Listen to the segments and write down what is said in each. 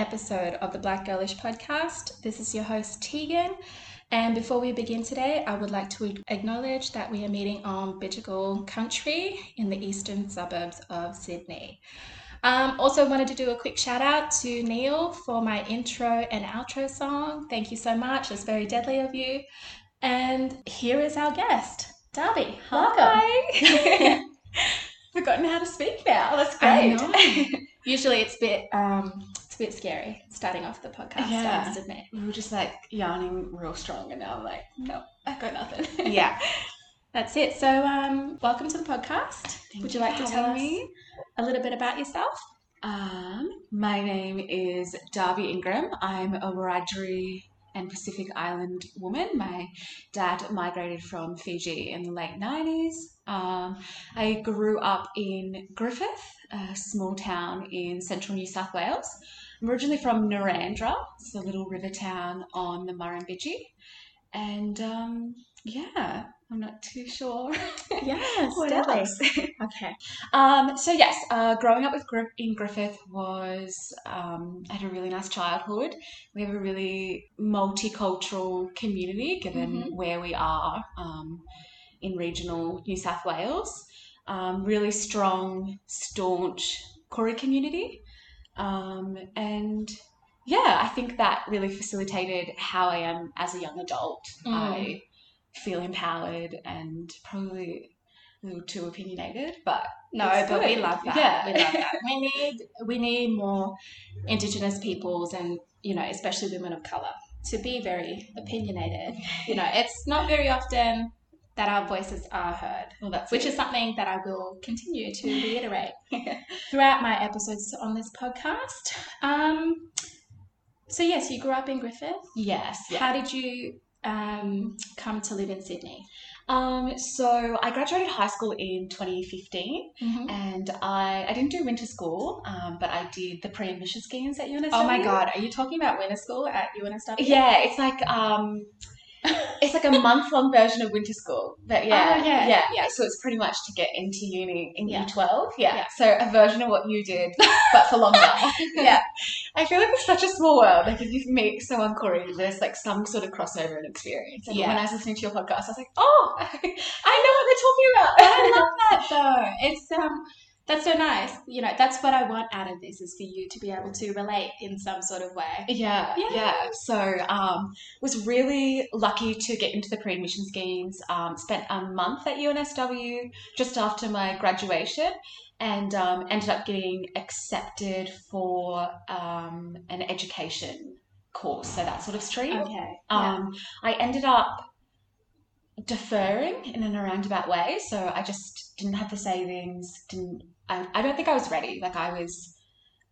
episode of the Black Girlish podcast. This is your host, Tegan. And before we begin today, I would like to acknowledge that we are meeting on Bidjigal country in the eastern suburbs of Sydney. Um, also, wanted to do a quick shout out to Neil for my intro and outro song. Thank you so much. It's very deadly of you. And here is our guest, Darby. Hi. Forgotten how to speak now. That's great. Usually it's a bit um, bit scary starting off the podcast. Yeah. I must admit. we were just like yarning real strong, and now I'm like, no, I got nothing. Yeah. That's it. So, um, welcome to the podcast. Thank Would you you like to tell me. a little bit about yourself? Um, my name is Darby Ingram. I'm a Wiradjuri and Pacific Island woman. My dad migrated from Fiji in the late 90s. Um, I grew up in Griffith, a small town in central New South Wales. I'm originally from Narrandera, it's a little river town on the Murrumbidgee. And um, yeah, I'm not too sure. Yes, What definitely. else? Okay. Um, so yes, uh, growing up with Gri- in Griffith was um, I had a really nice childhood. We have a really multicultural community, given Mhm. where we are um, in regional New South Wales. Um, really strong, staunch Koori community, um, and yeah, I think that really facilitated how I am as a young adult. Mm. I feel empowered and probably a little too opinionated, but No, but we love that. Yeah. We love that. We need we need more Indigenous peoples and you know, especially women of color, to be very opinionated. You know, it's not very often that our voices are heard. well, that's which it. is something that I will continue to reiterate throughout my episodes on this podcast. Um, so yes, you grew up in Griffith. yes. Yeah. How did you um, come to live in Sydney? Um, so I graduated high school in 2015, Mm-hmm. and I I didn't do winter school, um, but I did the pre-admission schemes at UNSW. Oh my God, are you talking about winter school at UNSW? Yeah, it's like um, it's like a month-long version of winter school. But yeah, Oh, yeah, yeah, yeah. So it's pretty much to get into uni in Yeah. year 12. Yeah. Yeah. So a version of what you did, but for longer. Yeah. I feel like it's such a small world. Like if you meet someone Koori, there's like some sort of crossover and experience. And Yeah. when I was listening to your podcast, I was like, oh, I know what they're talking about. I love that though. It's um that's so nice. You know, that's what I want out of this is for you to be able to relate in some sort of way. Yeah, Yeah. yeah. So, um, was really lucky to get into the pre-admission schemes. Um, spent a month at UNSW just after my graduation, and um, ended up getting accepted for um, an education course. So that sort of stream. Okay. Um, I ended up deferring in an roundabout way. So I just didn't have the savings. Didn't. I, I don't think I was ready. Like I was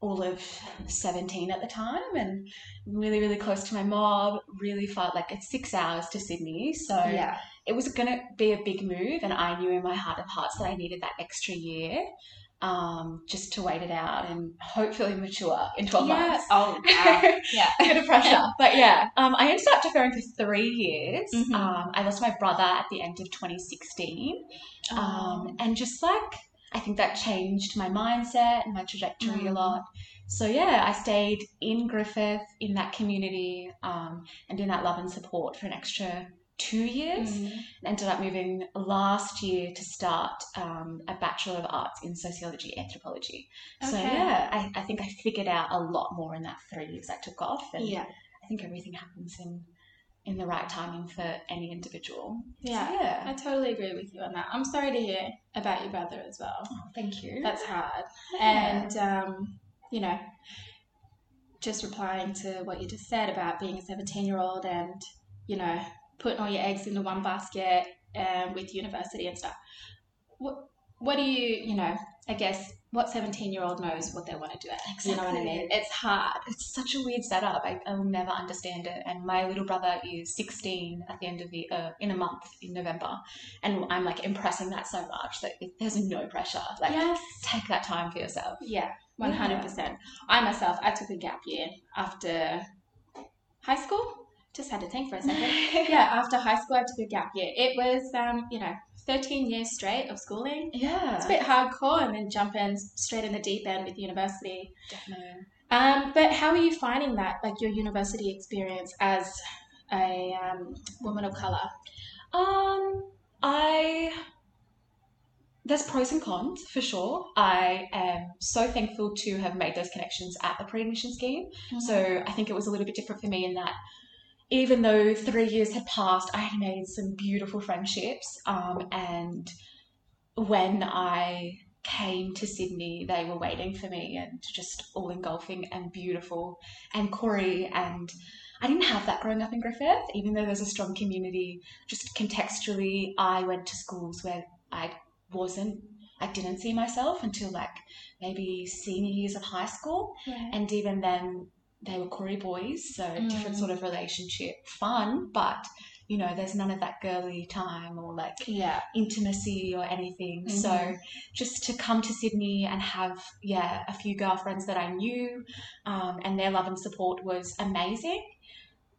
all of 17 at the time and really, really close to my mom. Really far, like it's six hours to Sydney. So yeah. it was going to be a big move. And I knew in my heart of hearts that I needed that extra year. Um, just to wait it out and hopefully mature in 12 Yeah. months. Oh wow. yeah. bit of pressure. But yeah, um, I ended up deferring for three years. Mhm. Um, I lost my brother at the end of 2016. Um, and just like, I think that changed my mindset and my trajectory a Mm. lot. So yeah, I stayed in Griffith in that community um, and in that love and support for an extra two years. Mm. Ended up moving last year to start um, a Bachelor of Arts in Sociology Anthropology. So yeah, I, I think I figured out a lot more in that three years I took off. And Yeah. I think everything happens in in the right timing for any individual. So, Yeah. yeah. I totally agree with you on that. I'm sorry to hear about your brother as well. Oh, thank you. That's hard. Yeah. And, um, you know, just replying to what you just said about being a 17 year old and, you know, putting all your eggs into one basket um, with university and stuff. What, what do you, you know, I guess, what 17 year old knows what they want to do? You know what I mean? It's hard. it's such a weird setup. I, I will never understand it. And my little brother is 16 at the end of the uh, in a month in November, and I'm like impressing that so much that it, there's no pressure. Like yes. take that time for yourself. Yeah, one hundred percent. I myself, I took a gap year after high school. Just had to think for a second. yeah, after high school, I took a gap year. It was, um, you know, thirteen years straight of schooling. yeah, It's a bit hardcore, and then jump in straight in the deep end with university. definitely. Um, but how are you finding that, like your university experience as a um, woman of color? Um, I there's pros and cons for sure. I am so thankful to have made those connections at the pre-admission scheme. Mm. So I think it was a little bit different for me in that even though three years had passed, I had made some beautiful friendships. Um, and when I came to Sydney, they were waiting for me and just all engulfing and beautiful. And Koori and I didn't have that growing up in Griffith, even though there's a strong community. Just contextually, I went to schools where I wasn't, I didn't see myself until like maybe senior years of high school. Right. And even then, they were Koori boys, so different Mm. sort of relationship. Fun, but you know, there's none of that girly time or like Yeah. intimacy or anything. So Mhm. just to come to Sydney and have, yeah, a few girlfriends that I knew um, and their love and support was amazing.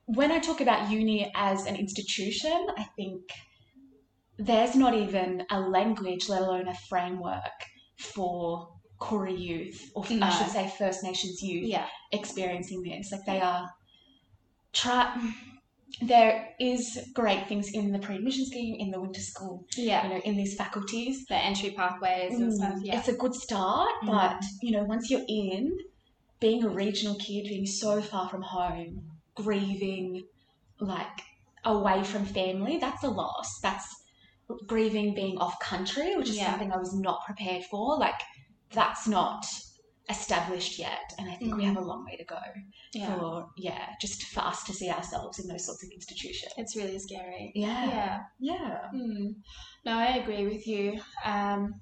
When I talk about uni as an institution, I think there's not even a language, let alone a framework for Koori youth, or No. I should say First Nations youth Yeah. Experiencing this. Like they are try. There is great things in the pre-admission scheme, in the winter school, Yeah. you know, in these faculties. The entry pathways and stuff. Mm, Yeah. It's a good start, Mm. but you know, once you're in, being a regional kid, being so far from home, grieving, like away from family, that's a loss. That's grieving being off country, which is Yeah. something I was not prepared for. Like that's not established yet, and I think we Mhm. have a long way to go yeah. for yeah, just for us to see ourselves in those sorts of institutions. It's really scary. Yeah, Yeah. yeah, Hmm. No, I agree with you. Um,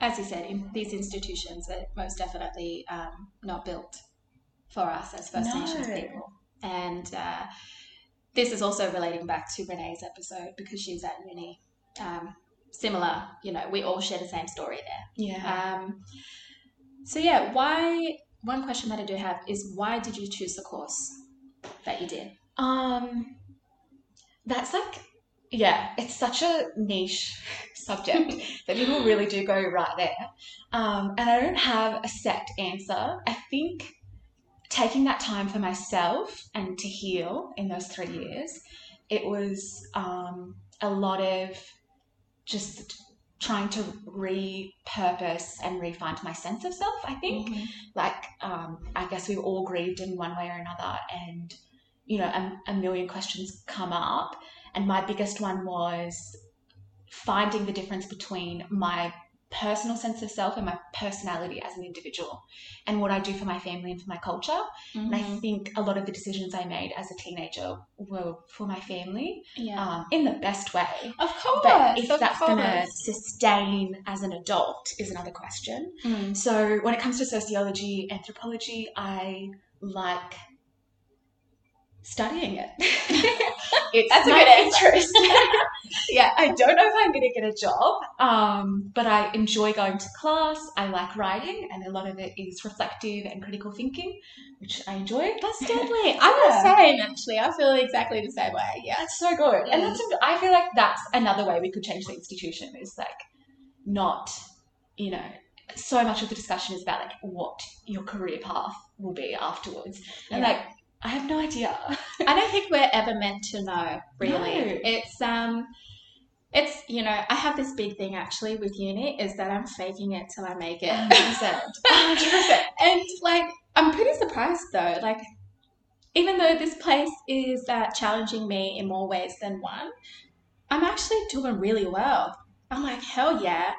as you said, in these institutions are most definitely um, not built for us as First No. Nations people. And uh, this is also relating back to Renee's episode because she's at uni. Um, similar, you know, we all share the same story there. yeah. So yeah, why? One question that I do have is why did you choose the course that you did? Um, that's like, yeah, it's such a niche subject that people really do go right there. Um, and I don't have a set answer. I think taking that time for myself and to heal in those three years, it was um, a lot of just trying to repurpose and re-find my sense of self, I think like um, I guess we've all grieved in one way or another, and you know, a, a million questions come up. And my biggest one was finding the difference between my personal sense of self and my personality as an individual, and what I do for my family and for my culture. And I Mhm. think a lot of the decisions I made as a teenager were for my family Yeah. um, in the best way. of course. But if that's going to sustain as an adult is another question. Mm. So when it comes to sociology, anthropology, I like studying it. it's That's a my good interest. yeah, I don't know if I'm going to get a job, um, but I enjoy going to class. I like writing, and a lot of it is reflective and critical thinking, which I enjoy. That's deadly. I'm the same, actually. I feel exactly the same way. Yeah. That's so good. And that's I feel like that's another way we could change the institution is like not, you know, so much of the discussion is about like what your career path will be afterwards. And Yeah. like I have no idea. I don't think we're ever meant to know, really. No. It's um it's you know, I have this big thing actually with uni is that I'm faking it till I make it. 100%. 100%. and like I'm pretty surprised though. Like even though this place is uh, challenging me in more ways than one, I'm actually doing really well. I'm like hell yeah.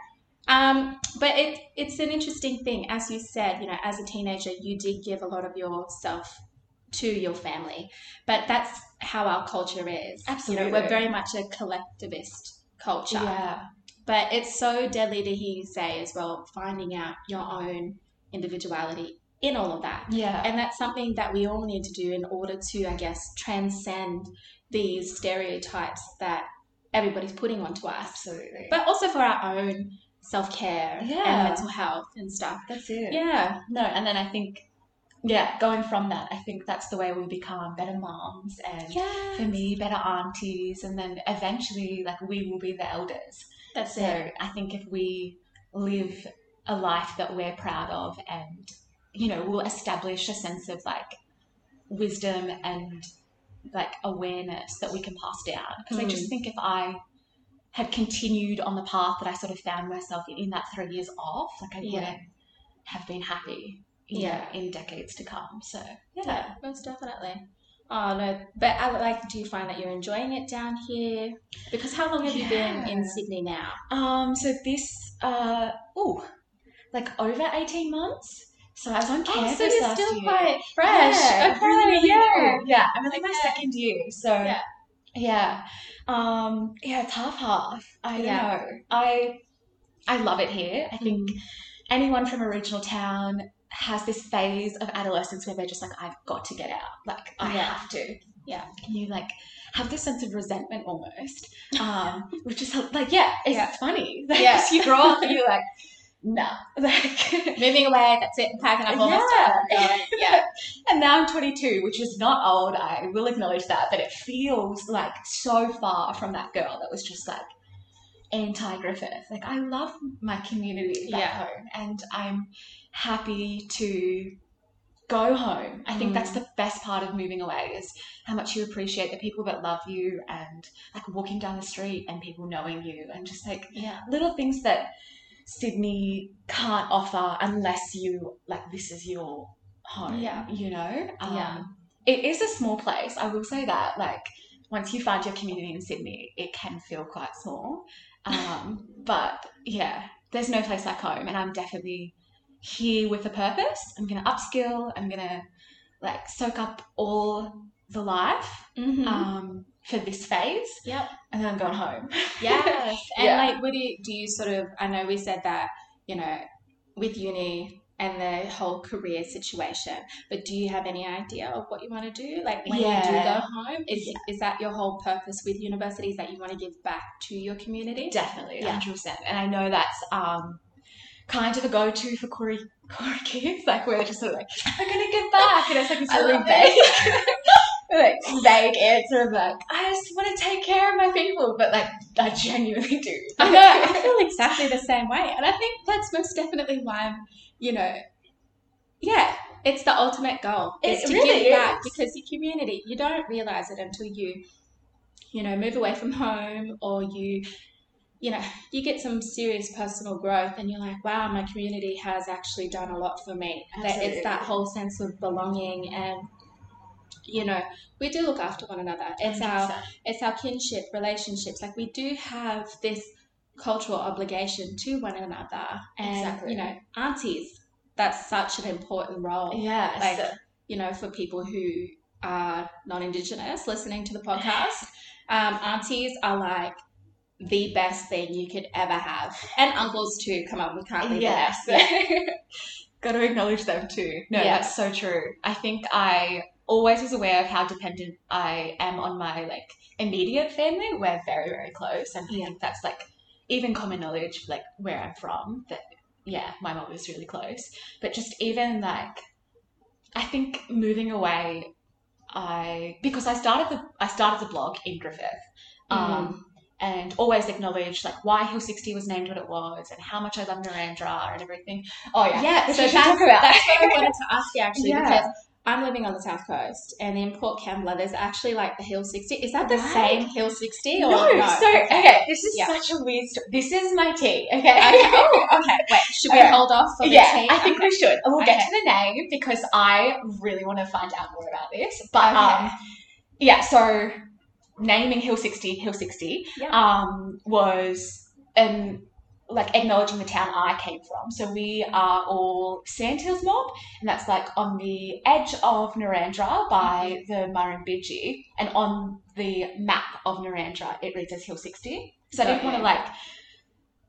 Um, but it it's an interesting thing, as you said. You know, as a teenager, you did give a lot of yourself to your family, but that's how our culture is. You Absolutely. know, we're very much a collectivist culture. Yeah. But it's so deadly to hear you say as well, finding out your own individuality in all of that. Yeah. And that's something that we all need to do in order to, I guess, transcend these stereotypes that everybody's putting onto us. Absolutely. But also for our own self care Yeah. and mental health and stuff. that's it. Yeah. No, and then I think yeah, going from that, I think that's the way we become better moms and Yeah. for me, better aunties, and then eventually, like, we will be the elders. That's So it. I think if we live a life that we're proud of and you know, we'll establish a sense of like wisdom and like awareness that we can pass down. Because I just mm. think if I had continued on the path that I sort of found myself in, in that three years off, like I Yeah. wouldn't have been happy, Yeah. in decades to come. So yeah, Yeah, most definitely. Oh no, but I like. Do you find that you're enjoying it down here? Because how long have you been in Sydney now? Um, so this, uh, oh, like over 18 months. So I was on campus Oh, so you're last still year. quite fresh. Yeah, okay, really yeah. new. Yeah, I'm in like my second year. So Yeah. yeah. Um, yeah, it's half half. I don't Yeah. know. I I love it here. I think Mm. anyone from a regional town has this phase of adolescence where they're just like, I've got to get out. Like I Yeah. have to. Yeah. And you like have this sense of resentment almost. Um, which is like, yeah, it's Yeah. funny. Like, Yeah. you grow up and you're like, nah. Like Moving away. That's it. Packing up all my stuff. Yeah. and now I'm 22, which is not old. I will acknowledge that, but it feels like so far from that girl that was just like anti Griffith. Like I love my community back Yeah. home, and I'm happy to go home. I think Mm. that's the best part of moving away is how much you appreciate the people that love you, and like walking down the street and people knowing you, and just like Yeah. little things that Sydney can't offer unless you like this is your home. Yeah. You know? Um, Yeah. It is a small place. I will say that. Like once you find your community in Sydney, it can feel quite small. Um, but yeah, there's no place like home, and I'm definitely here with a purpose. I'm gonna upskill. I'm gonna like soak up all the life Mm-hmm. um, for this phase, yep. and then I'm going home. Yes. And Yeah. like, what do you do? You sort of. I know we said that. You know, with uni and the whole career situation. But do you have any idea of what you want to do? Like when you do go home, is is that your whole purpose with universities that you want to give back to your community? Definitely, Yeah. hundred percent. And I know that's um kind of a go-to for Koori Koori kids, like where they're just sort of like, "I'm gonna give back," and it's like this I really vague, like vague answer of like, "I just want to take care of my people," but like I genuinely do. I know. I feel exactly the same way, and I think that's most definitely why I'm. You know, yeah, it's the ultimate goal. It is to really give back is. because your community. You don't realize it until you, you know, move away from home or you. You know, you get some serious personal growth, and you're like, "Wow, my community has actually done a lot for me." That it's that whole sense of belonging, and you know, we do look after one another. It's our 100%. it's our kinship relationships like we do have this cultural obligation to one another and Exactly. you know aunties that's such an important role yeah, like so- you know for people who are non-indigenous listening to the podcast um, aunties are like the best thing you could ever have and uncles too come on we can't leave Yes. them out. Got to acknowledge them too. No, Yeah. that's so true. I think I always was aware of how dependent I am on my like immediate family. We're very, very close, and I think that's like even common knowledge, like where I'm from. That yeah, my mom is really close. But just even like, I think moving away, I because I started the I started the blog in Griffith. Um, and always acknowledge like why Hill 60 was named what it was and how much I love Narrandera and everything. Oh yeah, Yeah, so that's, that's what I wanted to ask you actually Yeah. because I'm living on the south coast and in Port Kembla there's actually like the Hill 60. Is that the Right. same Hill 60 or no, no? so okay. this is Yeah. such a weird story. This is my tea, okay? Okay. Oh, okay. Wait, should we Okay. hold off for the yeah, tea? I think Okay. we should. We'll get to the name because I really want to find out more about this. But Okay. um, yeah, so naming Hill 60 Hill 60 Yeah. um, was um, like acknowledging the town I came from. So we are all Sandhills mob, and that's like on the edge of Narrandera by the Murrumbidgee, and on the map of Narrandera it reads as Hill 60. So I didn't want to like.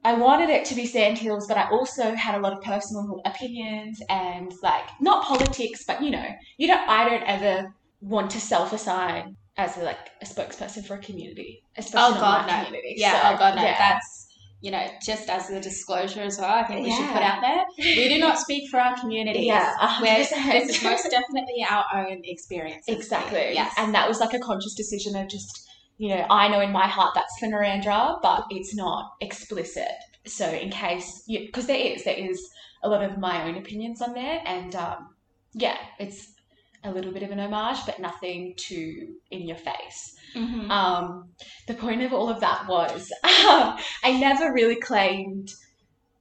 I wanted it to be Sandhills, but I also had a lot of personal opinions and like not politics, but you know, you don't. I don't ever want to self-assign as a, like a spokesperson for a community, especially Oh god no. community. Yeah, So, oh god no. yeah. That's you know, just as a disclosure as well, I think we should put out there. We do not speak for our community. Yeah, We're- this is most definitely our own experience. exactly. Yes. and that was like a conscious decision of just you know I know in my heart that's for Narrandera, but it's not explicit so in case, because there is, there is a lot of my own opinions on there, and um, yeah, it's a little bit of an homage, but nothing too in your face. Mhm. Um, the point of all of that was um, I never really claimed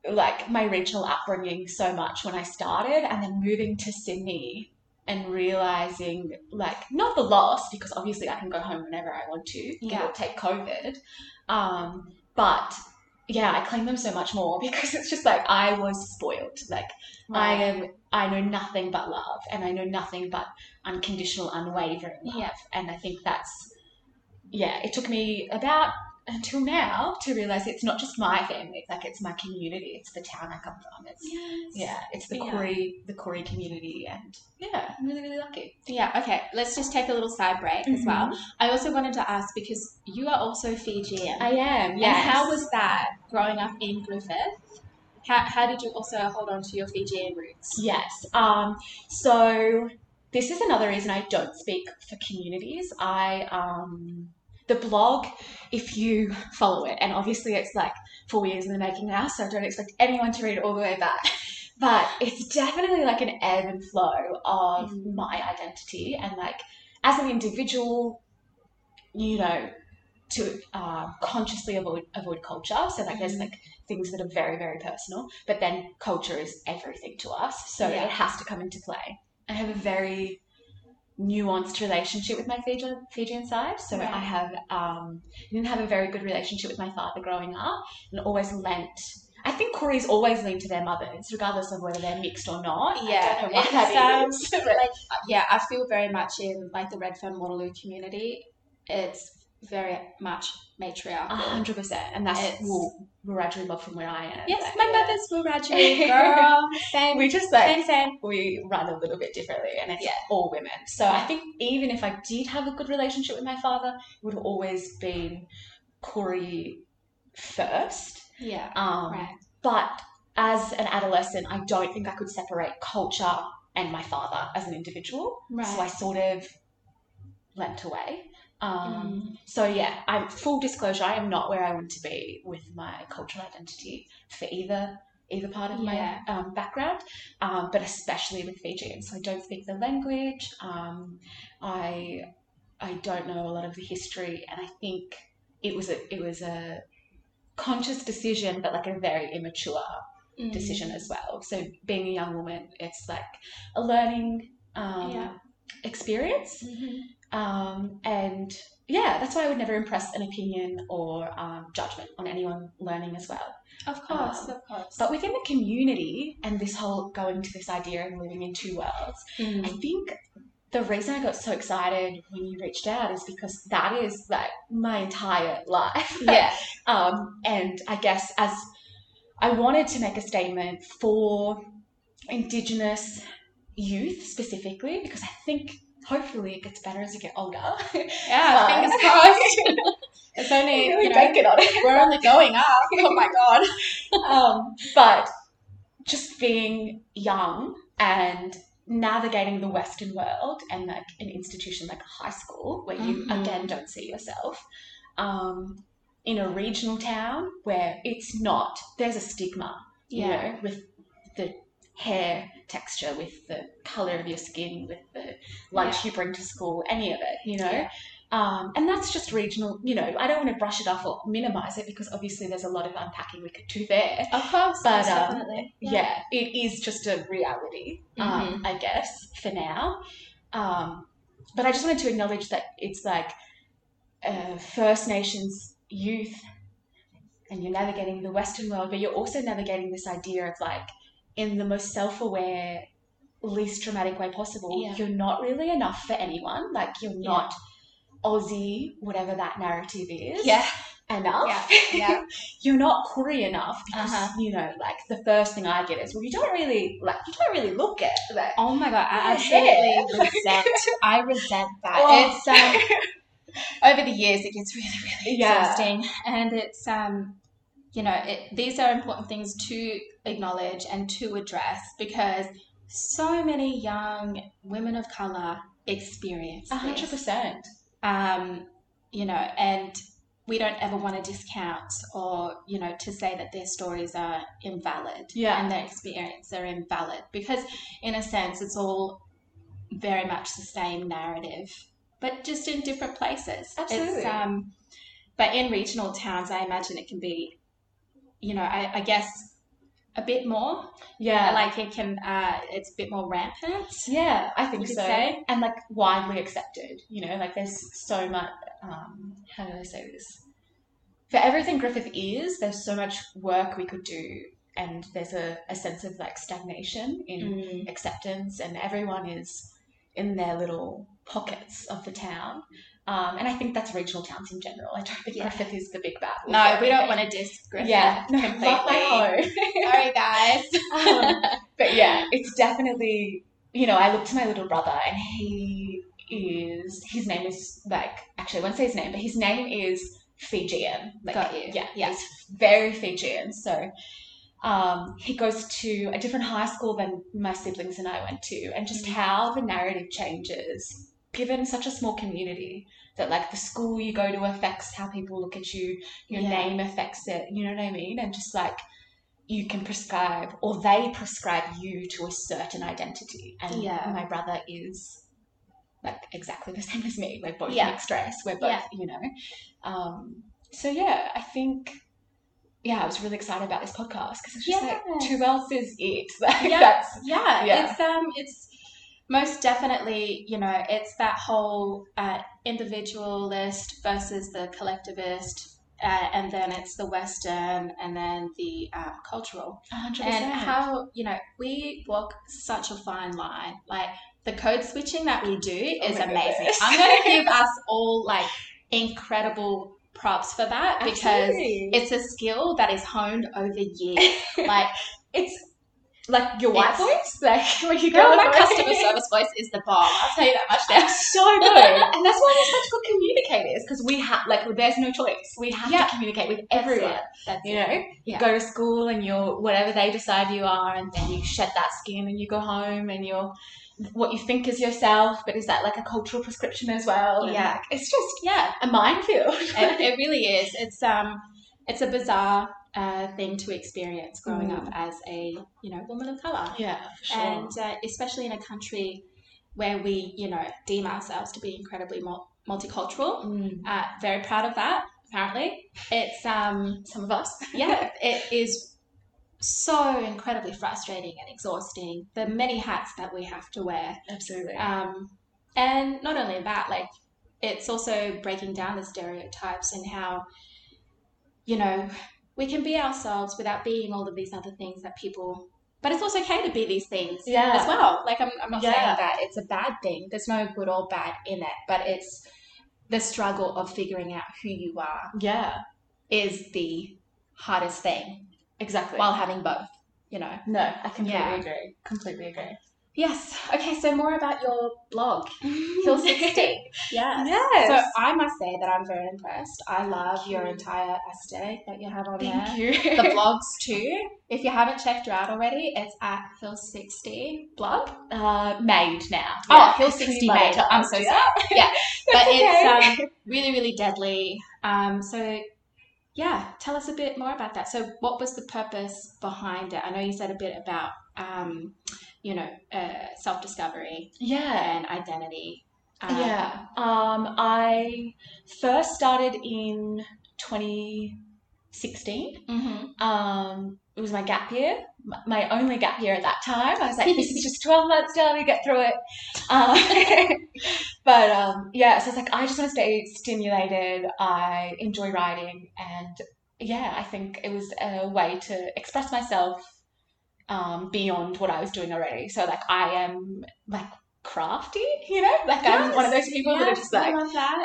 like my regional upbringing so much when I started, and then moving to Sydney and realizing like not the loss because obviously I can go home whenever I want to, Yeah. take COVID, um, but yeah, I claim them so much more because it's just like I was spoiled. Like I am, I know nothing but love, and I know nothing but unconditional, unwavering love. Yeah. And I think that's, yeah, it took me about until now to realize it's not just my family. It's like it's my community. It's the town I come from. It's Yes. yeah, it's the Yeah. Koori, the Koori community, and yeah, I'm really really lucky. Yeah, okay. Let's just take a little side break as well. I also wanted to ask because you are also Fijian. I am. yeah how was that growing up in Griffith? How, how did you also hold on to your Fijian roots? Yes. Um, so this is another reason I don't speak for communities. I um, the blog, if you follow it, and obviously it's like four years in the making now, so don't expect anyone to read it all the way back. But it's definitely like an ebb and flow of Mm. my identity, and like as an individual, you know, to uh, consciously avoid avoid culture. So like there's Mhm. like things that are very very personal, but then culture is everything to us, so Yeah. it has to come into play. I have a very nuanced relationship with my Fijian, Fijian side. So Right. I have um, didn't have a very good relationship with my father growing up, and always lent. I think Koreans always lean to their mothers, regardless of whether they're mixed or not. Yeah, don't know why that is. like yeah, I feel very much in like the Redfern Waterloo community. It's very much matriarchal. hundred percent, and that's It's- well, Wiradjuri love from where I am. Yes, my mother's Wiradjuri girl. Same, We just like same, same. we run a little bit differently and it's Yeah. all women. So I think even if I did have a good relationship with my father, it would have always been Koori first. Yeah, Um, right. But as an adolescent, I don't think I could separate culture and my father as an individual. Right. So I sort of lent away. Um, Mm. So yeah, I'm full disclosure. I am not where I want to be with my cultural identity for either either part of Yeah. my um, background, um, but especially with Fijian. So I don't speak the language. Um, I I don't know a lot of the history, and I think it was a it was a conscious decision, but like a very immature Mm. decision as well. So being a young woman, it's like a learning um, Yeah. experience. Mhm. Um, and yeah, that's why I would never impress an opinion or um, judgment on anyone learning as well. Of course, Um, of course. But within the community and this whole going to this idea of living in two worlds, I Mm. think the reason I got so excited when you reached out is because that is like my entire life. yeah, Um, and I guess as I wanted to make a statement for Indigenous youth specifically, because I think hopefully it gets better as you get older. yeah. But- Fingers crossed. it's only really you know, banking on it. we're only going up. Oh my god. um, but just being young and navigating the Western world and like an institution like a high school where you Mhm. again don't see yourself um, in a regional town where it's not there's a stigma you Yeah. know with the hair texture with the color of your skin with the lunch you bring to school any of it you know Yeah. um, and that's just regional you know i don't want to brush it off or minimize it because obviously there's a lot of unpacking we could do there Of course, But, um, definitely. yeah. it is just a reality, um, I guess, for now. Um, but I just wanted to acknowledge that it's like uh, First Nations youth, and you're navigating the Western world, but you're also navigating this idea of like, in the most self aware, least traumatic way possible, Yeah. you're not really enough for anyone. Like, you're Yeah. not Aussie, whatever that narrative is, Yeah, enough yeah, yeah. you're not Korean enough because Uh-huh. you know, like the first thing I get is, well, you don't really like, you don't really look it. Like, Oh my god, I absolutely resent. I resent that. Oh. It's um, over the years it gets really, really Yeah. exhausting, and it's um, you know, it, these are important things to acknowledge and to address because so many young women of color experience a hundred this. percent. Um, you know, and we don't ever want to discount or you know to say that their stories are invalid Yeah. and their experience are invalid because in a sense it's all very much the same narrative but just in different places Absolutely. it's, um, but in regional towns i imagine it can be you know i, I guess a bit more Yeah. like it can uh, it's a bit more rampant Yeah, I think so. say. And like widely accepted, you know, like there's so much, um, how do I say this? For everything Griffith is, there's so much work we could do, and there's a, a sense of like stagnation in Mm. acceptance, and everyone is in their little pockets of the town. Um, and I think that's regional towns in general. I don't think Yeah. Griffith is the big bad. no we don't want to diss Griffith Yeah, no, completely love my home. sorry guys Um, but yeah, it's definitely you know I look to my little brother and he is his name is like actually I won't say his name, but his name is Fijian. Like, Got you. Yeah, Yeah. he's very Fijian. So um, he goes to a different high school than my siblings and I went to, and just Mhm. how the narrative changes given such a small community that like the school you go to affects how people look at you your Yeah. name affects it you know what i mean and just like you can prescribe or they prescribe you to a certain identity and Yeah. my brother is like exactly the same as me we're both Yeah. mixed race we're both Yeah. you know um, so yeah i think yeah i was really excited about this podcast because it's just like Yes. who else is it like Yeah. that's yeah, Yeah. it's um it's most definitely you know it's that whole uh, individualist versus the collectivist uh, and then it's the western and then the um, cultural. 100% and how you know we walk such a fine line. Like the code switching that we do Oh is my amazing. Goodness. i'm going to give us all like incredible props for that because Absolutely. it's a skill that is honed over years. Like it's like your white voice like when you go Girl, on my customer service voice is the bomb. I'll tell you that much now. So good, and that's why we're such good communicators because we have like there's no choice. We have Yeah. to communicate with everyone. That's You it. know, you go to school and you're whatever they decide you are, and then you shed that skin and you go home and you're what you think is yourself, but is that like a cultural prescription as well? Yeah. like, it's just Yeah, a minefield. it, it really is. It's um, it's a bizarre uh, thing to experience growing Mm. up as a you know woman of color, yeah, sure. and uh, especially in a country where we you know deem ourselves to be incredibly mul- multicultural. Mm. Uh, very proud of that. Apparently, it's um, some of us, yeah, it is so incredibly frustrating and exhausting. The many hats that we have to wear. absolutely. Um, and not only that, like it's also breaking down the stereotypes and how, you know, we can be ourselves without being all of these other things that people. But it's also okay to be these things Yeah. as well. Like I'm, I'm not Yeah. saying that it's a bad thing. There's no good or bad in it, but it's the struggle of figuring out who you are yeah, is the hardest thing exactly. while having both. You know. no, I completely Yeah. agree. Completely agree. Yes. Okay. So more about your blog, Hill 60. Yeah. Yes. So I must say that I'm very impressed. I love your entire aesthetic that you have on Thank there. you. The blogs too. If you haven't checked her out already, it's at Hill 60 blog. uh, made now. Oh, Hill 60 made. made. I'm so sorry. Yeah. but okay. it's um, really, really deadly. Um, so yeah, tell us a bit more about that. So what was the purpose behind it? I know you said a bit about um, you know, uh, self-discovery Yeah. and identity. Um, Yeah. Um, I first started in 2016. mhm. Um, it was my gap year, my only gap year at that time. I was like, this is just 12 months, darling, get through it. Um, but um, yeah, so it's like, I just want to stay stimulated. I enjoy writing. And yeah, I think it was a way to express myself um, beyond what I was doing already. So, like, I am like crafty, you know? Like, I'm one of those people that are just like,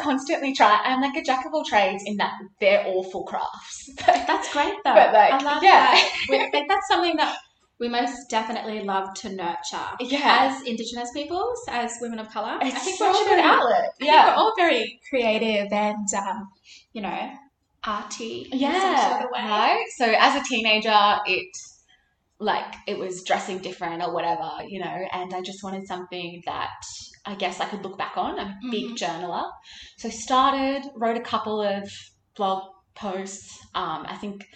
constantly try. I'm like a jack of all trades in that they're awful crafts. That's great though. But, like, I love yeah. that. That's something that we most definitely love to nurture. yeah. As Indigenous peoples, as women of colour, It's I think such we're all good very, outlet. Think we're all very creative and, um, you know, arty in some Yeah. sort of way. Right? So as a teenager, it like it was dressing different or whatever, you know, and I just wanted something that I guess I could look back on. I'm a big Mhm. journaler. So started, wrote a couple of blog posts. Um, I think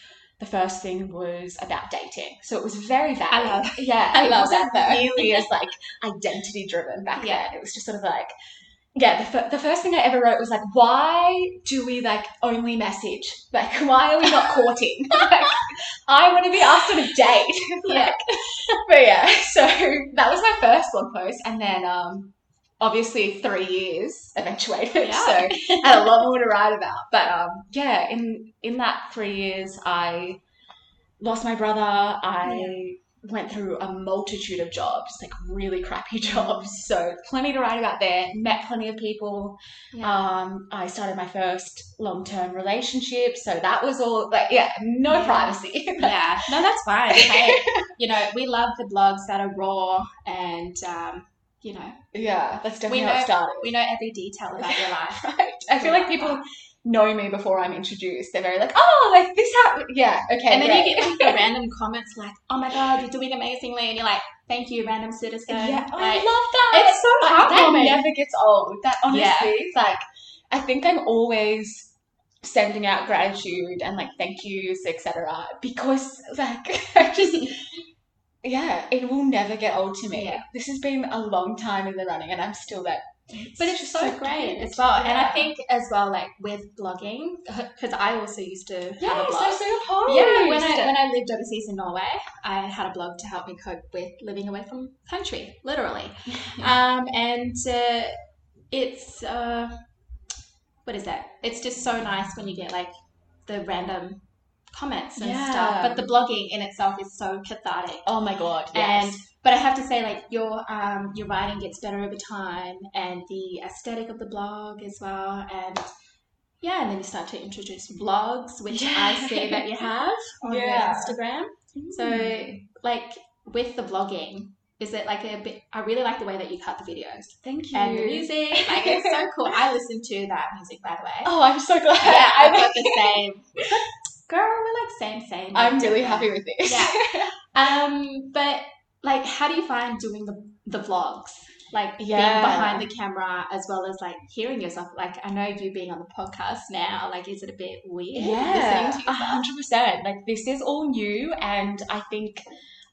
the first thing was about dating, so it was very vague. I love- yeah, I it love that, though. nearly as like identity driven back Yeah. then. It was just sort of like. Yeah, the, fir- the first thing I ever wrote was like, why do we like only message? Like, why are we not courting? like, I want to be asked on a date. Yeah. Like, but yeah, so that was my first blog post, and then um, obviously three years eventuated. Yeah. So I had a lot more to write about. But um, yeah, in in that three years, I lost my brother. I went through a multitude of jobs, like really crappy jobs. So plenty to write about there. Met plenty of people. Yeah. Um, I started my first long term relationship. So that was all like yeah, no Yeah. privacy. yeah, no, that's fine. Hey, you know, we love the blogs that are raw and, um, you know, yeah, that's definitely We how know- it started. we know every detail about your life. Right. I feel like people know me before I'm introduced. They're very like, oh, like this happened. Yeah, okay. And then you get like, the random comments like, "Oh my god, you're doing amazingly," and you're like, "Thank you, random citizen." yeah, oh, I Like, love that. it's so Like, that never gets old. That honestly, Yeah. like, I think I'm always sending out gratitude and like thank yous, etc. Because like I just. Yeah, it will never get old to me. Yeah. This has been a long time in the running, and I'm still but it's so, so great as well. And I think as well, like with blogging, because I also used to have Yeah, a blog. so so opposed. yeah, when I when I lived overseas in Norway, I had a blog to help me cope with living away from country, literally. Um, and uh, it's uh, what is that? It's just so nice when you get like the random comments and Yeah. stuff. But the blogging in itself is so cathartic. oh my god, And yes. But I have to say, like your um, your writing gets better over time, and the aesthetic of the blog as well, and yeah, and then you start to introduce vlogs, which I see that you have on Yeah. your Instagram. So, Mm. like with the vlogging, is it like a bit? I really like the way that you cut the videos thank you. and the music. Like it's so cool. I listen to that music, by the way. Oh, I'm so glad. yeah, I've got the same. Girl, we're like same, same. I'm really happy with this. Yeah. Um, but like, how do you find doing the the vlogs? Like Yeah. being behind the camera as well as like hearing yourself. Like I know you being on the podcast now. Like, is it a bit weird Yeah, hundred percent. Like this is all new, and I think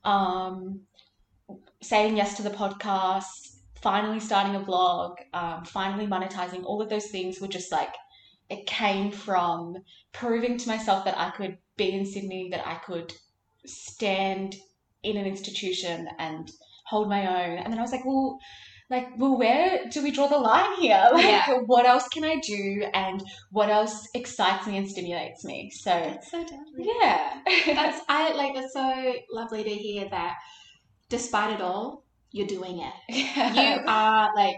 um, saying yes to the podcast, finally starting a blog, um, finally monetizing, all of those things were just like it came from proving to myself that I could be in Sydney, that I could stand in an institution and hold my own. And then I was like, well. Like, well, where do we draw the line here? Like, Yeah. what else can I do? And what else excites me and stimulates me? So, That's so lovely. yeah. That's I like. That's so lovely to hear that. Despite it all, you're doing it. yeah. You are like.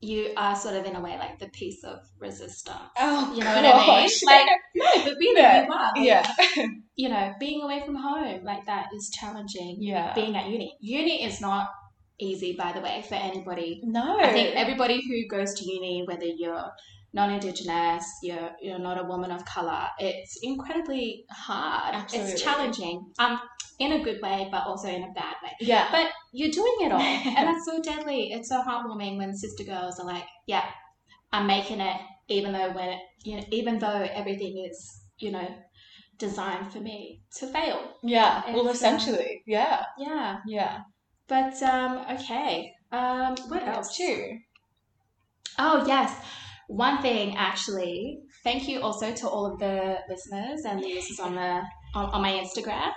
You are sort of in a way like the piece of resistance. oh, You know what I mean? Like, no, but really, Yeah. you are. Like, yeah. You know, being away from home like that is challenging. Yeah. Being at uni. Uni is not easy, by the way, for anybody. No. I think everybody who goes to uni, whether you're non-indigenous, you're you're not a woman of color, it's incredibly hard. Absolutely. It's challenging. Um, in a good way, but also in a bad way. yeah. But you're doing it all, and that's so deadly. It's so heartwarming when sister girls are like, "Yeah, I'm making it," even though when it, you know, even though everything is, you know, designed for me to fail. yeah. Well, um, essentially. Yeah. Yeah, Yeah. but um, okay. Um, what else? too? Oh yes, one thing actually. Thank you also to all of the listeners and the users on the on, on my Instagram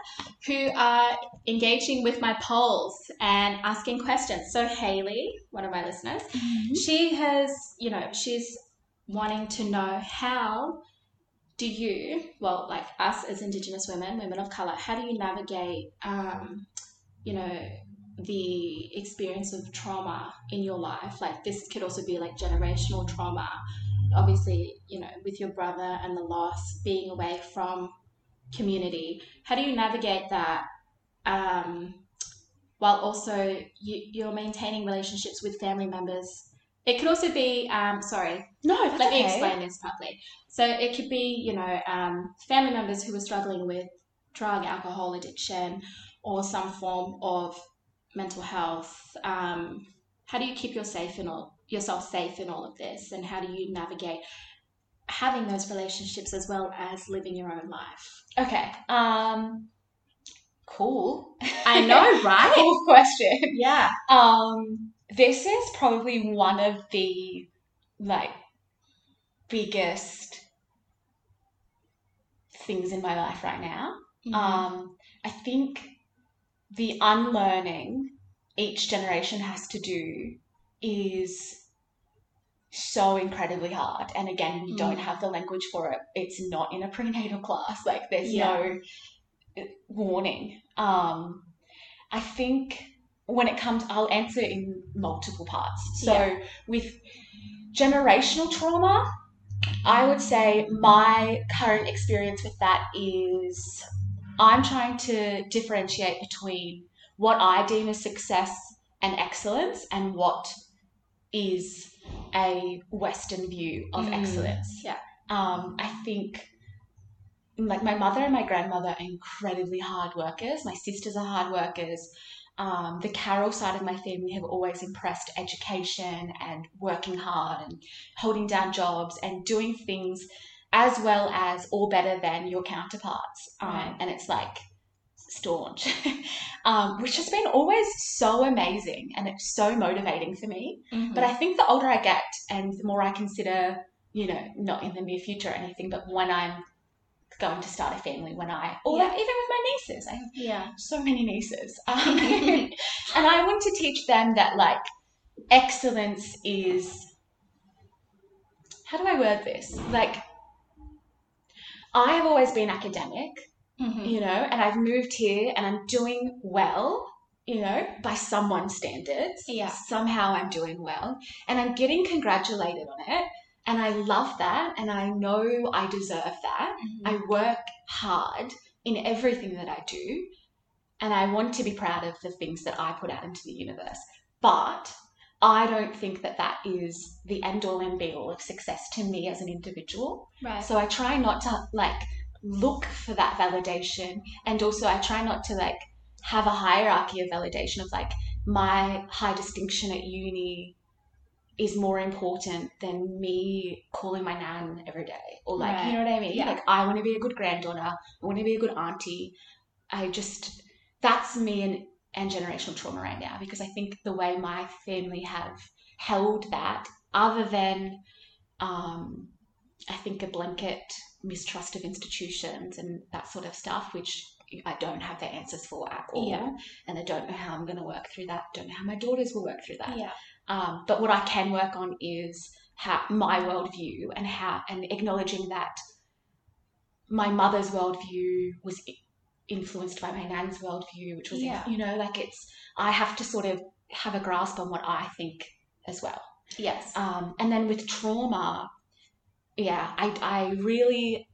who are engaging with my polls and asking questions. So Haley, one of my listeners, she has, you know, she's wanting to know how do you, well, like us as Indigenous women, women of color, how do you navigate, um, you know, the experience of trauma in your life? Like this could also be like generational trauma. Obviously, you know, with your brother and the loss, being away from community. How do you navigate that? Um, while also you, you're maintaining relationships with family members. It could also be, um, sorry, No, let me explain this properly. So it could be, you know, um, family members who are struggling with drug, alcohol addiction, or some form of mental health. Um, how do you keep your safe in all, yourself safe in all of this, and how do you navigate having those relationships as well as living your own life? Okay. Um, cool. I know, right? cool question. Yeah. Um, this is probably one of the like biggest things in my life right now. Mhm. Um, I think the unlearning each generation has to do is so incredibly hard. And again, we don't Mm. have the language for it. It's not in a prenatal class. Like there's Yeah. no warning. Um, I think when it comes, I'll answer in multiple parts. So Yeah. with generational trauma, I would say my current experience with that is I'm trying to differentiate between what I deem as success and excellence and what is a Western view of Mm, excellence. yeah. Um, I think like my mother and my grandmother are incredibly hard workers. My sisters are hard workers. Um, the Carroll side of my family have always impressed education and working hard and holding down jobs and doing things as well as or better than your counterparts. Um. And it's like staunch, um, which has been always so amazing and it's so motivating for me. Mhm. But I think the older I get and the more I consider, you know, not in the near future or anything, but when I'm going to start a family, when I, or Yeah. like even with my nieces, I have yeah. so many nieces. Um, and I want to teach them that like excellence is how do I word this? Like I have always been academic, Mhm. you know, and I've moved here and I'm doing well, you know, by someone's standards. Yeah. Somehow I'm doing well and I'm getting congratulated on it. And I love that and I know I deserve that. Mhm. I work hard in everything that I do, and I want to be proud of the things that I put out into the universe. But I don't think that that is the end all and be all of success to me as an individual. Right. So I try not to like look for that validation, and also I try not to like have a hierarchy of validation of like my high distinction at uni is more important than me calling my nan every day or like Right. you know what I mean Yeah. like I want to be a good granddaughter I want to be a good auntie I just that's me and and generational trauma right now because I think the way my family have held that other than um I think a blanket mistrust of institutions and that sort of stuff which I don't have the answers for at all Yeah. and I don't know how I'm going to work through that don't know how my daughters will work through that yeah. Um, but what I can work on is how my worldview and how and acknowledging that my mother's worldview was influenced by my nan's worldview, which was Yeah. you know like it's I have to sort of have a grasp on what I think as well. Yes. Um, and then with trauma, yeah, I I really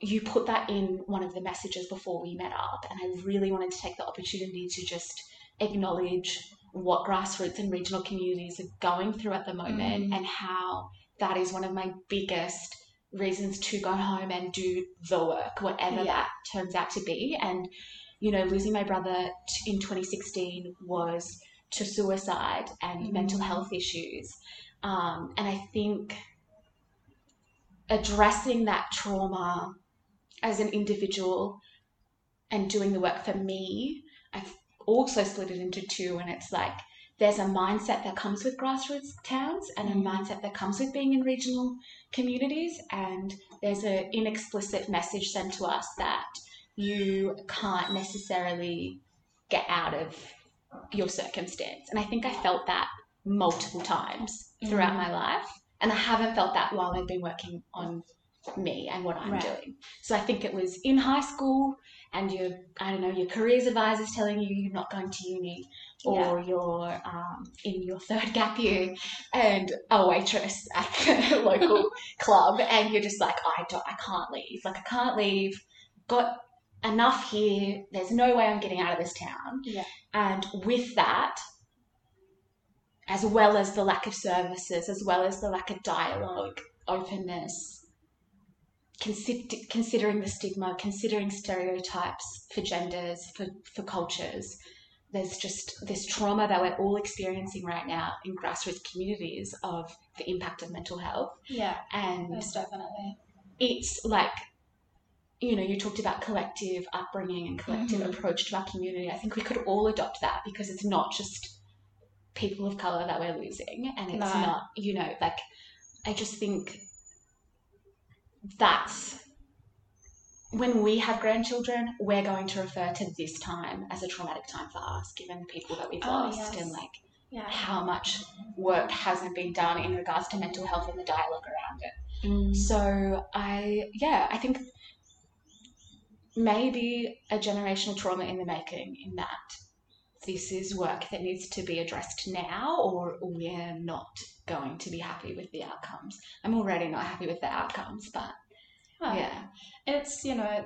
you put that in one of the messages before we met up, and I really wanted to take the opportunity to just acknowledge what grassroots and regional communities are going through at the moment Mm. and how that is one of my biggest reasons to go home and do the work, whatever Yeah. that turns out to be. And, you know, losing my brother t- in 2016 was to suicide and Mm. mental health issues. Um, and I think addressing that trauma as an individual and doing the work for me, I've also split it into two, and it's like there's a mindset that comes with grassroots towns and a Mhm. mindset that comes with being in regional communities, and there's an inexplicit message sent to us that you can't necessarily get out of your circumstance. And I think I felt that multiple times throughout Mhm. my life, and I haven't felt that while I've been working on me and what I'm Right. doing. So I think it was in high school and your I don't know your careers advisors telling you you're not going to uni or you're um, in your third gap year and a waitress at the local club and you're just like I don't I can't leave. Like I can't leave. Got enough here. There's no way I'm getting out of this town. Yeah. and with that as well as the lack of services as well as the lack of dialogue openness considering the stigma, considering stereotypes for genders, for, for cultures, there's just this trauma that we're all experiencing right now in grassroots communities of the impact of mental health. Yeah, And most definitely. it's like, you know, you talked about collective upbringing and collective Mhm. approach to our community. I think we could all adopt that because it's not just people of color that we're losing, and it's No. not, you know, like I just think that's when we have grandchildren, we're going to refer to this time as a traumatic time for us, given the people that we've Oh, lost yes. and like Yeah. how much work hasn't been done in regards to mental health and the dialogue around it. Mm. So I, yeah, I think maybe a generational trauma in the making in that this is work that needs to be addressed now or we're not going to be happy with the outcomes. I'm already not happy with the outcomes, but Huh. yeah. It's, you know,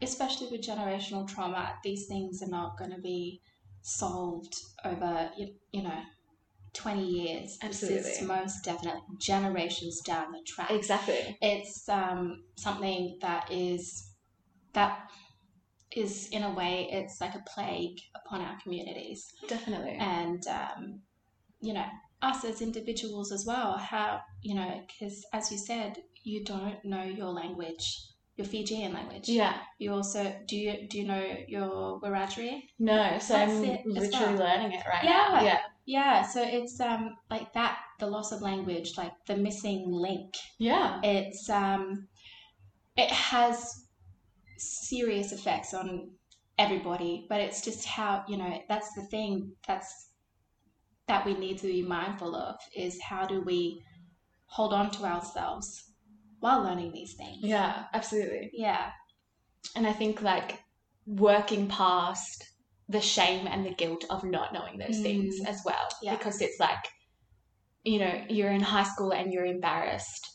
especially with generational trauma, these things are not going to be solved over, you, you know, 20 years. Absolutely. most definitely generations down the track. Exactly. It's um, something that is, that is in a way, it's like a plague upon our communities. Definitely. and um, you know us as individuals as well how you know because as you said you don't know your language your fijian language yeah. you also do you do you know your wiradjuri No, so That's I'm it literally well. learning it right Yeah. now. Yeah. yeah so it's um like that the loss of language like the missing link Yeah. it's um it has serious effects on everybody but it's just how you know that's the thing that's that we need to be mindful of is how do we hold on to ourselves while learning these things Yeah, absolutely. yeah And I think like working past the shame and the guilt of not knowing those Mm. things as well. Yeah. Because it's like, you know, you're in high school and you're embarrassed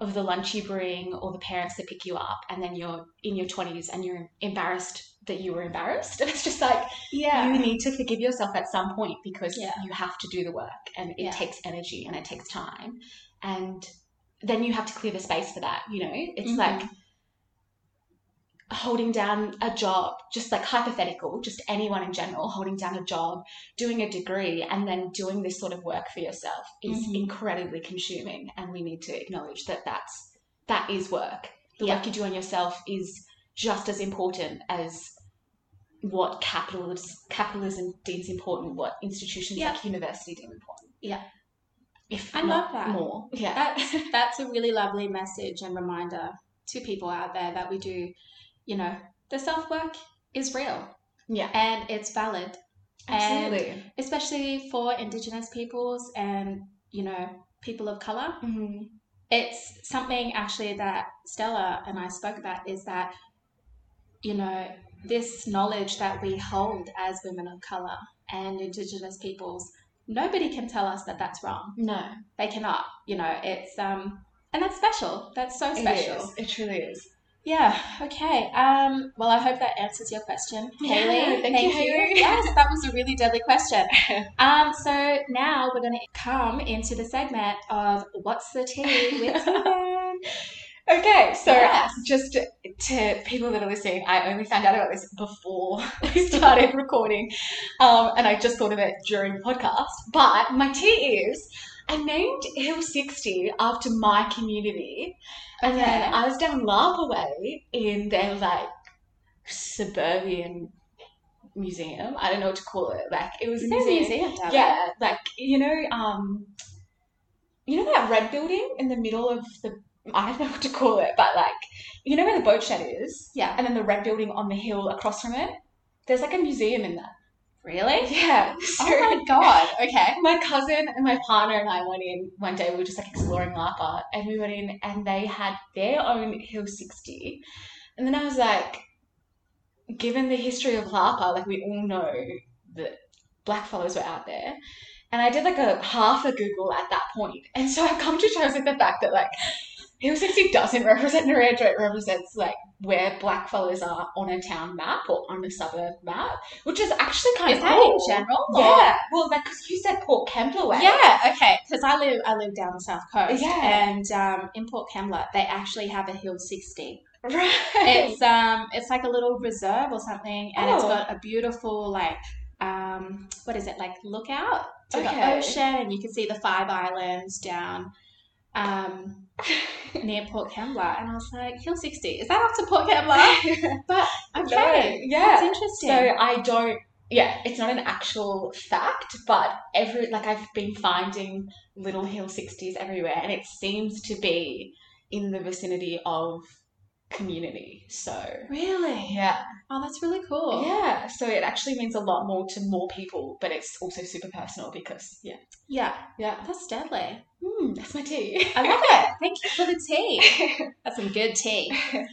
of the lunch you bring or the parents that pick you up, and then you're in your 20s and you're embarrassed that you were embarrassed. And it's just like, yeah, you need to forgive yourself at some point because Yeah. you have to do the work and it Yeah. takes energy and it takes time. And then you have to clear the space for that, you know? It's Mhm. like, holding down a job, just like hypothetical, just anyone in general, holding down a job, doing a degree, and then doing this sort of work for yourself is Mhm. incredibly consuming. And we need to acknowledge that that's that is work. The Yeah. work you do on yourself is just as important as what capitalism capitalism deems important, what institutions Yeah. like university deem important. Yeah. If I not love that. more. Yeah. that's that's a really lovely message and reminder to people out there that we do you know the self-work is real yeah. and it's valid and Absolutely. especially for indigenous peoples and you know people of color Mhm. it's something actually that stella and i spoke about is that you know this knowledge that we hold as women of color and indigenous peoples nobody can tell us that that's wrong No. they cannot you know it's um and that's special that's so special is. It truly is. yeah okay um well i hope that answers your question Yeah, haley thank you, Haley. yes that was a really deadly question um so now we're going to come into the segment of what's the tea with. Okay, so Yes. just to people that are listening, I only found out about this before we started recording, um, and I just thought of it during the podcast. But my tea is I named Hill 60 after my community, and Okay. then I was down Lapa Way in their like suburban museum. I don't know what to call it. Like it was a museum. museum Yeah, like you know, um, you know that red building in the middle of the. I don't know what to call it, but like you know where the boat shed is, Yeah. and then the red building on the hill across from it. There's like a museum in that. Really? Yeah. Oh so Oh my god. Okay. my cousin and my partner and I went in one day. We were just like exploring Lapa, and we went in, and they had their own Hill 60. And then I was like, given the history of Lapa, like we all know that blackfellows were out there. And I did like a half a Google at that point. And so I've come to terms with the fact that like Hill 60 doesn't represent Narrandera, it represents like where blackfellows are on a town map or on a suburb map, which is actually kind Is of that cool. in general? or- Yeah, well, like because you said Port Kembla way. Yeah, okay. Because I live, I live down the south coast, Yeah. and um, in Port Kembla, they actually have a hill sixty. right. It's um, it's like a little reserve or something, and it's got a beautiful like um, what is it like lookout to Okay. the ocean, and you can see the Five Islands down um, near Port Kembla. And I was like, Hill 60, is that up to Port Kembla? but okay, No, yeah. that's interesting. So I don't. Yeah, it's not an actual fact, but every like I've been finding little hill sixties everywhere, and it seems to be in the vicinity of community. So really, yeah, oh, that's really cool. yeah. So it actually means a lot more to more people, but it's also super personal because yeah, yeah, yeah. that's deadly. Mm, that's my tea. I love it. Thank you for the tea. That's some good tea.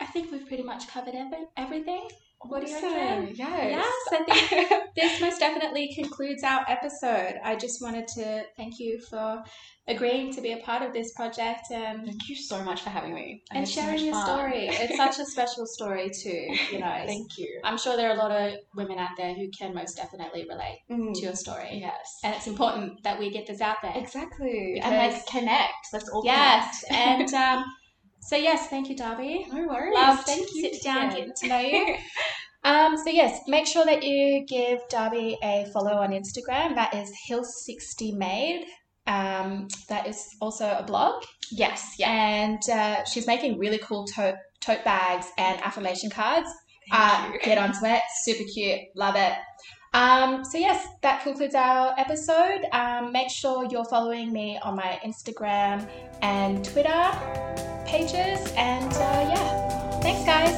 I think we've pretty much covered every, everything. What do you reckon? Yes. Yes, I think this most definitely concludes our episode. I just wanted to thank you for agreeing to be a part of this project and Thank you so much for having me. I and had so sharing your fun. story. It's such a special story too, you know. Thank you. I'm sure there are a lot of women out there who can most definitely relate Mm. to your story. Yes. And it's important that we get this out there. Exactly. and like connect. Let's all Yes. connect. And um, so yes, thank you, Darby. no worries. Love Thank you. sit down, Jen. getting to know you. Um, so yes, make sure that you give Darby a follow on Instagram. That is Hill60Made. Um, that is also a blog, yes. Yeah. and uh, she's making really cool tote tote bags and affirmation cards. Thank Uh, you. get onto it, super cute, love it. Um, so, yes, that concludes our episode. Um, make sure you're following me on my Instagram and Twitter pages. And uh, yeah, thanks, guys.